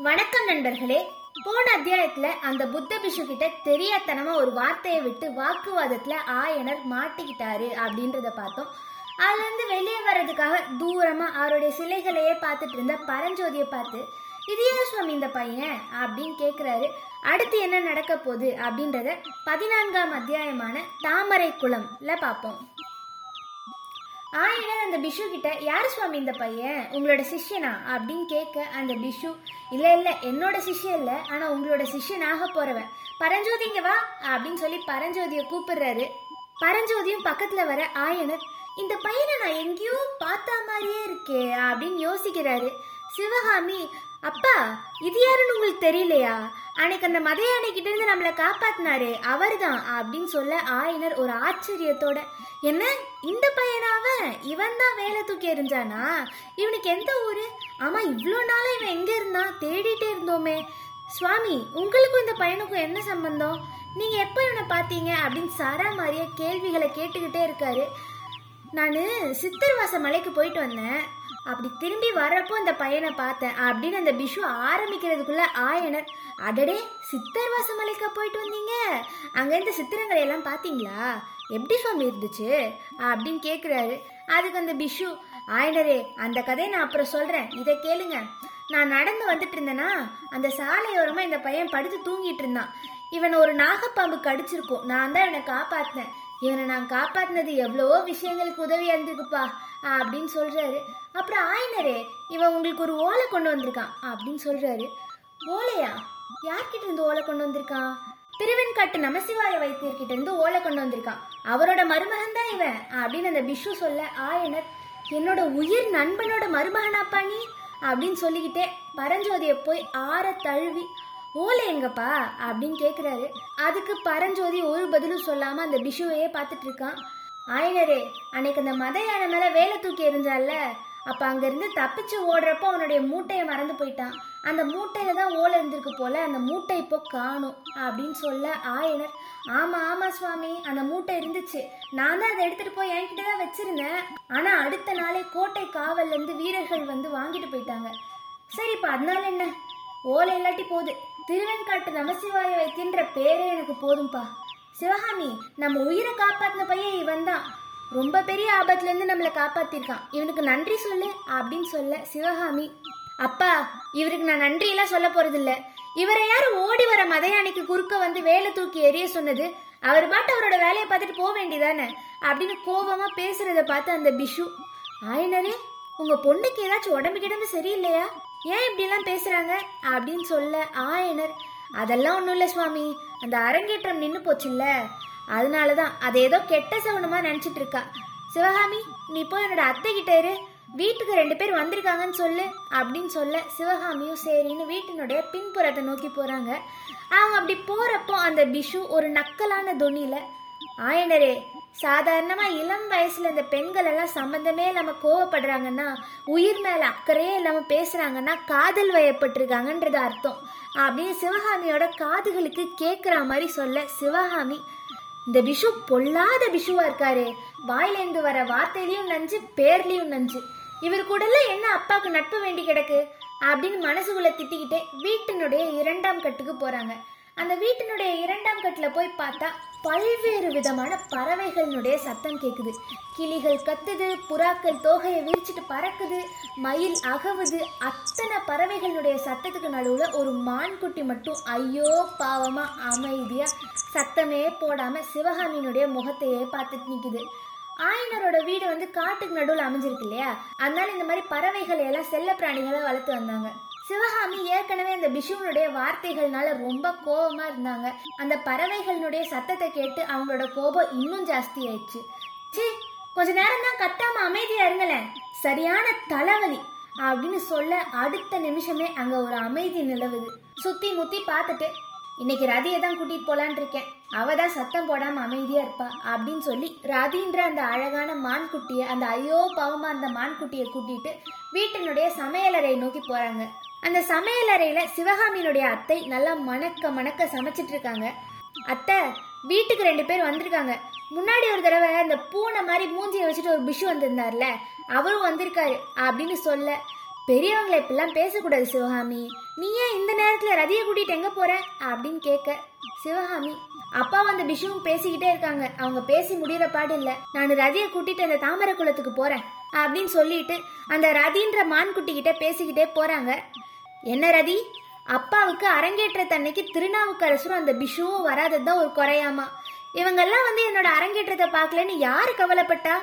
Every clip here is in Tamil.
வணக்கம் நண்பர்களே. போன அத்தியாயத்துல அந்த புத்த பிஷு கிட்ட தெரியாதனமா ஒரு வார்த்தையை விட்டு வாக்குவாதத்துல ஆயனர் மாட்டிக்கிட்டாரு அப்படின்றத பார்த்தோம். அதுல இருந்து வெளியே வர்றதுக்காக தூரமா அவருடைய சிலைகளையே பார்த்துட்டு இருந்த பரஞ்சோதியை பார்த்து இது ஏன் சுவாமி இந்த பையன்? அப்படின்னு கேட்குறாரு அடுத்து என்ன நடக்க போகுது அப்படின்றத பதினான்காம் அத்தியாயமான தாமரை குளம்ல பார்ப்போம். ஆயனர் அந்த பிஷு கிட்ட யார் சுவாமி இந்த பையன்? உங்களோட சிஷ்யனா? அப்படின்னு கேட்க அந்த பிஷு இல்லை இல்லை என்னோட சிஷ்யன் இல்லை ஆனால் உங்களோட சிஷ்யனாக போறவன். பரஞ்சோதி இங்க வா அப்படின்னு சொல்லி பரஞ்சோதியை கூப்பிடுறாரு. பரஞ்சோதியும் பக்கத்துல வர ஆயனர் இந்த பையனை நான் எங்கேயோ பார்த்த மாதிரியே இருக்கே அப்படின்னு யோசிக்கிறாரு. சிவகாமி அப்பா இது யாருன்னு உங்களுக்கு தெரியலையா? அன்னைக்கு அந்த மதையானை கிட்ட இருந்து நம்மளை காப்பாத்தினாரு அவர்தான் அப்படின்னு சொல்ல ஆயினர் ஒரு ஆச்சரியத்தோட என்ன? இந்த பையனாவ? இவன் தான் வேலை தூக்கி எறிஞ்சானா? இவனுக்கு எந்த ஊரு? ஆமா இவ்வளோ நாளா இவன் எங்க இருந்தான்? தேடிட்டே இருந்தோமே. சுவாமி உங்களுக்கும் இந்த பையனுக்கும் என்ன சம்பந்தம்? நீங்க எப்போ இவனை பார்த்தீங்க? அப்படின்னு சாரா மாதிரியே கேள்விகளை கேட்டுக்கிட்டே இருக்காரு. நான் சித்தர்வாச மலைக்கு போயிட்டு வந்தேன். அப்படி திரும்பி வர்றப்போ அந்த பையனை பார்த்தேன். அப்படின்னு அந்த பிஷு ஆரம்பிக்கிறதுக்குள்ள ஆயனர் அடடே சித்தர் மலைக்கா போயிட்டு வந்தீங்க? அங்கேருந்து சித்திரங்களை எல்லாம் பார்த்தீங்களா? எப்படி சுவாமி இருந்துச்சு? அப்படின்னு கேட்குறாரு அதுக்கு அந்த பிஷு ஆயனரே அந்த கதையை நான் அப்புறம் சொல்கிறேன் இதை கேளுங்க. நான் நடந்து வந்துட்டு இருந்தேன்னா அந்த சாலையோரமாக இந்த பையன் படுத்து தூங்கிட்டு இருந்தான். இவனை ஒரு நாகப்பாம்பு கடிச்சிருக்கும். நான் தான் இவனை காப்பாற்றினேன் இவனை நான் காப்பாத்தினது எவ்வளவோ விஷயங்களுக்கு உதவியா இருந்திருக்குப்பா அப்படின்னு சொல்றாரு. அப்புறம் ஆயனரே இவன் உங்களுக்கு ஒரு ஓலை கொண்டு வந்திருக்கான் அப்படின்னு சொல்றாரு. ஓலையா? யார்கிட்ட இருந்து ஓலை கொண்டு வந்திருக்கான்? திருவெண்காட்டு நமசிவாய வைத்தியர்கிட்ட இருந்து ஓலை கொண்டு வந்திருக்கான். அவரோட மருமகன் தான் இவன் அப்படின்னு அந்த பிஷு சொல்ல ஆயனர் என்னோட உயிர் நண்பனோட மருமகனாப்பா நீ? அப்படின்னு சொல்லிக்கிட்டே பரஞ்சோதியை போய் ஆற தழுவி ஓலை எங்கப்பா? அப்படின்னு கேட்குறாரு அதுக்கு பரஞ்சோதி ஒரு பதிலும் சொல்லாமல் அந்த பிஷுவையே பார்த்துட்டு இருக்கான். ஆயனரே அன்னைக்கு அந்த மத யானை மேலே வேலை தூக்கி எறிஞ்சால அப்போ அங்கேருந்து தப்பிச்சு ஓடுறப்போ அவனுடைய மூட்டையை மறந்து போயிட்டான். அந்த மூட்டையில் தான் ஓலை இருந்திருக்கு போல அந்த மூட்டை இப்போ காணும் அப்படின்னு சொல்ல ஆயனர் ஆமாம் ஆமாம் சுவாமி அந்த மூட்டை இருந்துச்சு. நான் தான் அதை எடுத்துகிட்டு போய் என்கிட்ட தான் வச்சுருந்தேன். ஆனால் அடுத்த நாளே கோட்டை காவல்லேருந்து வீரர்கள் வந்து வாங்கிட்டு போயிட்டாங்க. சரிப்பா அதனால என்ன? ஓலை இல்லாட்டி போகுது திருவெண்காட்டு நமசிவாய வைத்தியன்ற பேரே எனக்கு போதும்பா. சிவகாமி நம்ம உயிரை காப்பாத்தின பையன் இவன் தான். ரொம்ப பெரிய ஆபத்துலேருந்து நம்மளை காப்பாத்திருக்கான். இவனுக்கு நன்றி சொல்லு அப்படின்னு சொல்ல சிவகாமி அப்பா இவருக்கு நான் நன்றியெல்லாம் சொல்ல போறதில்ல. இவரை யாரும் ஓடி வர மதையானைக்கு குறுக்க வந்து வேலை தூக்கி எறிய சொன்னது? அவர் பாட்டு அவரோட வேலையை பார்த்துட்டு போக வேண்டியதானே? அப்படின்னு கோபமா பேசுறத பார்த்து அந்த பிஷு ஆயினரே உங்க பொண்ணுக்கு ஏதாச்சும் உடம்பு கிடம்பு சரியில்லையா? ஏன் இப்படிலாம் பேசுகிறாங்க அப்படின்னு சொல்ல ஆயனர் அதெல்லாம் ஒன்றும் இல்லை சுவாமி. அந்த அரங்கேற்றம் நின்று போச்சுல்ல. அதனால தான் அதை ஏதோ கெட்ட சவனமாக நினச்சிட்டு இருக்கா. சிவகாமி நீ போய் என்னோட அத்தை கிட்ட இரு. வீட்டுக்கு ரெண்டு பேர் வந்திருக்காங்கன்னு சொல்லு அப்படின்னு சொல்ல சிவகாமியும் சரின்னு வீட்டினுடைய பின்புறத்தை நோக்கி போகிறாங்க அவங்க அப்படி போகிறப்போ அந்த பிஷு ஒரு நக்கலான துணியில் ஆயனரே சாதாரணமா இளம் வயசுல இந்த பெண்கள் எல்லாம் சம்பந்தமே இல்லாம கோவப்படுறாங்கன்னா உயிர் மேல அக்கறையே இல்லாம பேசுறாங்கன்னா காதல் வயப்பட்டிருக்காங்கன்றது அர்த்தம். அப்படின்னு சிவகாமியோட காதுகளுக்கு கேக்குற மாதிரி சொல்ல சிவகாமி இந்த பிஷு பொல்லாத பிஷுவா இருக்காரு. வாயிலேந்து வர வார்த்தையிலயும் நஞ்சு பேர்லயும் நஞ்சு. இவர் கூடல என்ன அப்பாவுக்கு நட்பு வேண்டி கிடக்கு? அப்படின்னு மனசுக்குள்ள திட்டிக்கிட்டே வீட்டினுடைய இரண்டாம் கட்டுக்கு போறாங்க. அந்த வீட்டினுடைய இரண்டாம் கட்டில் போய் பார்த்தா பல்வேறு விதமான பறவைகளினுடைய சத்தம் கேட்குது கிளிகள் கத்துது புறாக்கள் தோகையை விரிச்சிட்டு பறக்குது மயில் அகவுது. அத்தனை பறவைகளினுடைய சத்தத்துக்கு நடுவில் ஒரு மான்குட்டி மட்டும் ஐயோ பாவமாக அமைதியாக சத்தமே போடாமல் சிவகாமியினுடைய முகத்தையே பார்த்துட்டு நிற்குது ஆயனரோட வீடு வந்து காட்டுக்கு நடுவில் அமைஞ்சிருக்கு இல்லையா? அதனால இந்த மாதிரி பறவைகளை எல்லாம் செல்ல பிராணிகளை வளர்த்து வந்தாங்க. சிவகாமி ஏற்கனவே அந்த பிஷுவனுடைய வார்த்தைகள்னால ரொம்ப கோபமா இருந்தாங்க. அந்த பறவைகளினுடைய சத்தத்தை கேட்டு அவங்களோட கோபம் இன்னும் ஜாஸ்தி ஆயிடுச்சு. சே கொஞ்ச நேரம் தான் கத்தாம அமைதியா இருங்களேன். சரியான தலைவலி அப்படின்னு சொல்ல அடுத்த நிமிஷமே அங்க ஒரு அமைதி நிலவுது. சுத்தி முத்தி பார்த்துட்டு இன்னைக்கு ரதியை தான் கூட்டிட்டு போலான் இருக்கேன். அவ தான் சத்தம் போடாம அமைதியா இருப்பா அப்படின்னு சொல்லி ரதின்ற அந்த அழகான மான்குட்டியை அந்த ஐயோ பாவமா அந்த மான்குட்டியை கூட்டிட்டு வீட்டினுடைய சமையலறை நோக்கி போறாங்க. அந்த சமையலறையில சிவகாமியினுடைய அத்தை நல்லா மணக்க மணக்க சமைச்சிட்டு இருக்காங்க. அத்தை வீட்டுக்கு ரெண்டு பேர் வந்திருக்காங்க. முன்னாடி ஒரு தடவை இந்த பூனை மாதிரி மூஞ்சியை வச்சுட்டு ஒரு பிஷு வந்திருந்தார்ல அவரும் வந்திருக்காரு அப்படின்னு சொல்ல. பெரியவங்களை இப்படிலாம் பேசக்கூடாது சிவகாமி. நீ ஏன் இந்த நேரத்தில் ரதியை கூட்டிட்டு எங்கே போற? அப்படின்னு கேட்க. சிவகாமி அப்பா வந்து பிஷுவும் பேசிக்கிட்டே இருக்காங்க. அவங்க பேசி முடிகிற பாடு இல்லை. நான் ரதியை கூட்டிட்டு அந்த தாமரை குளத்துக்கு போறேன் அப்படின்னு சொல்லிட்டு அந்த ரதின்ற மான்குட்டிக்கிட்ட பேசிக்கிட்டே போறாங்க. என்ன ரதி? அப்பாவுக்கு அரங்கேற்றத்தன்னைக்கு திருநாவுக்கரசரும் அந்த பிஷுவும் வராததுதான் ஒரு குறையாமா? இவங்கெல்லாம் வந்து என்னோட அரங்கேற்றத்தை பார்க்கலன்னு யார் கவலைப்பட்டா?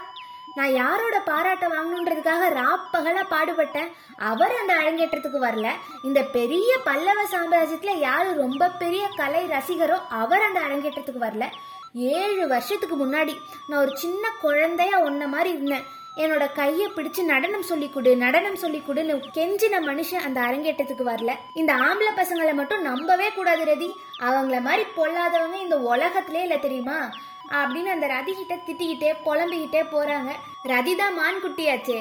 நான் யாரோட பாராட்ட வாங்கணுன்றதுக்காக ராப்பகலா பாடுபட்டேன். அவர் அந்த அரங்கேற்றத்துக்கு வரல. இந்த பெரிய பல்லவ சாம்ராஜ்யத்துல யாரு ரொம்ப பெரிய கலை ரசிகரோ அவர் அந்த அரங்கேற்றத்துக்கு வரல. ஏழு வருஷத்துக்கு முன்னாடி நான் ஒரு சின்ன குழந்தையா ஒன்ன மாதிரி இருந்தேன். என்னோட கையை பிடிச்சு நடனம் சொல்லி கொடு நடனம் சொல்லி கொடுன்னு கெஞ்சின மனுஷன் அந்த அரங்கேட்டத்துக்கு வரல. இந்த ஆம்பளை பசங்களை மட்டும் நம்பவே கூடாது ரதி. அவங்கள மாதிரி பொல்லாதவங்க இந்த உலகத்திலே இல்லை தெரியுமா? அப்படின்னு அந்த ரதி கிட்ட திட்டிக்கிட்டே புலம்பிக்கிட்டே போறாங்க. ரதி தான் மான் குட்டியாச்சே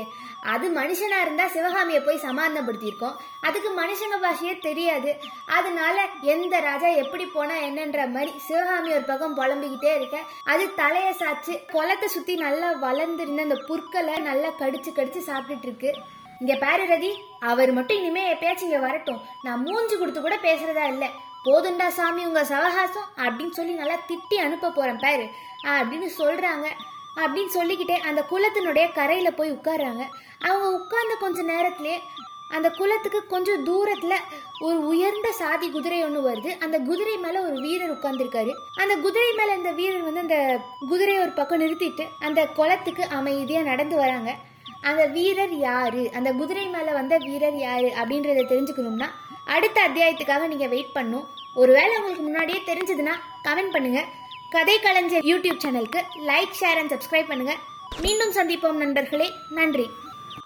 அது மனுஷனா இருந்தா சிவகாமியை போய் சமாதானப்படுத்தியிருக்கோம். அதுக்கு மனுஷங்க பாஷையே தெரியாது. அதனால எந்த ராஜா எப்படி போனா என்னன்ற மாதிரி சிவகாமி ஒரு பக்கம் புலம்பிக்கிட்டே இருக்க. அது தலைய சாச்சு குளத்தை சுத்தி நல்லா வளர்ந்துருந்த அந்த புற்களை நல்லா கடிச்சு கடிச்சு சாப்பிட்டுட்டு இருக்கு இங்க பாரு ரதி அவர் மட்டும் இனிமே எப்பயாச்சும் இங்க வரட்டும். நான் மூஞ்சி கொடுத்து கூட பேசுறதா இல்லை. போதுண்டா சாமி உங்கள் சவகாசம் அப்படின்னு சொல்லி நல்லா திட்டி அனுப்ப போகிறேன் பாரு. அப்படின்னு சொல்கிறாங்க அப்படின்னு சொல்லிக்கிட்டே அந்த குளத்தினுடைய கரையில் போய் உட்கார்றாங்க. அவங்க உட்கார்ந்த கொஞ்ச நேரத்திலே அந்த குளத்துக்கு கொஞ்சம் தூரத்தில் ஒரு உயர்ந்த சாதி குதிரை ஒன்று வருது. அந்த குதிரை மேலே ஒரு வீரர் உட்காந்துருக்காரு அந்த குதிரை மேலே இந்த வீரர் வந்து அந்த குதிரையை ஒரு பக்கம் நிறுத்திட்டு அந்த குளத்துக்கு அமைதியாக நடந்து வராங்க. அந்த வீரர் யாரு? அந்த குதிரை மேலே வந்த வீரர் யாரு? அப்படின்றத தெரிஞ்சுக்கணும்னா அடுத்த அத்தியாயத்துக்காக நீங்கள் வெயிட் பண்ணும். ஒருவேளை உங்களுக்கு முன்னாடியே தெரிஞ்சதுன்னா கமெண்ட் பண்ணுங்கள் கதை கலைஞர் யூடியூப் சேனலுக்கு லைக் ஷேர் அண்ட் சப்ஸ்கிரைப் பண்ணுங்கள் மீண்டும் சந்திப்போம் நண்பர்களே. நன்றி.